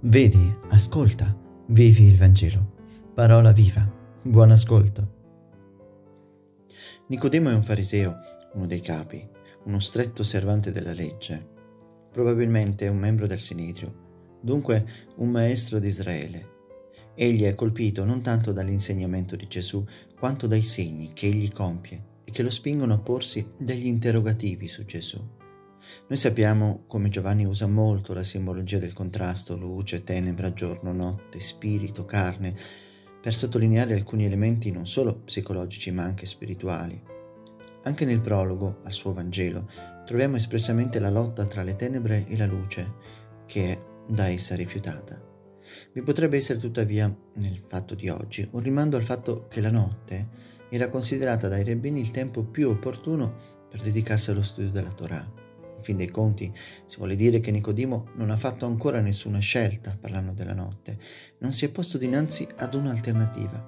Vedi, ascolta, vivi il Vangelo. Parola viva. Buon ascolto. Nicodemo è un fariseo, uno dei capi, uno stretto osservante della legge, probabilmente un membro del Sinedrio, dunque un maestro di Israele. Egli è colpito non tanto dall'insegnamento di Gesù, quanto dai segni che egli compie e che lo spingono a porsi degli interrogativi su Gesù. Noi sappiamo come Giovanni usa molto la simbologia del contrasto luce, tenebra, giorno, notte, spirito, carne, per sottolineare alcuni elementi non solo psicologici ma anche spirituali. Anche nel prologo al suo Vangelo troviamo espressamente la lotta tra le tenebre e la luce, che è da essa rifiutata. Vi potrebbe essere tuttavia, nel fatto di oggi, un rimando al fatto che la notte era considerata dai rabbini il tempo più opportuno per dedicarsi allo studio della Torah. In fin dei conti, si vuole dire che Nicodimo non ha fatto ancora nessuna scelta parlando della notte, non si è posto dinanzi ad un'alternativa.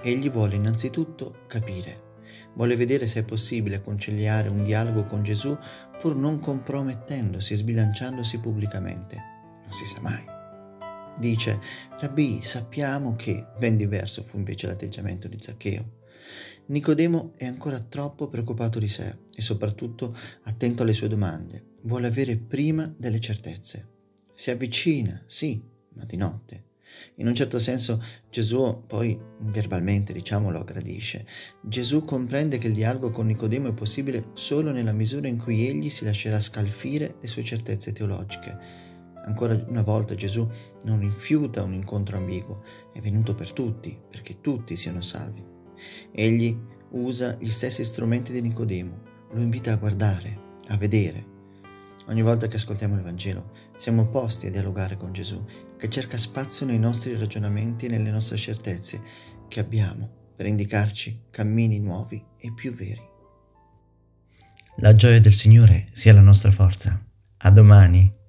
Egli vuole innanzitutto capire, vuole vedere se è possibile conciliare un dialogo con Gesù pur non compromettendosi e sbilanciandosi pubblicamente. Non si sa mai. Dice, Rabbi, sappiamo che ben diverso fu invece l'atteggiamento di Zaccheo. Nicodemo è ancora troppo preoccupato di sé e soprattutto attento alle sue domande. Vuole avere prima delle certezze. Si avvicina, sì, ma di notte. In un certo senso Gesù poi verbalmente diciamo lo aggradisce. Gesù comprende che il dialogo con Nicodemo è possibile solo nella misura in cui egli si lascerà scalfire le sue certezze teologiche. Ancora una volta Gesù non rifiuta un incontro ambiguo, è venuto per tutti, perché tutti siano salvi. Egli usa gli stessi strumenti di Nicodemo, lo invita a guardare, a vedere. Ogni volta che ascoltiamo il Vangelo siamo posti a dialogare con Gesù, che cerca spazio nei nostri ragionamenti e nelle nostre certezze che abbiamo per indicarci cammini nuovi e più veri. La gioia del Signore sia la nostra forza. A domani.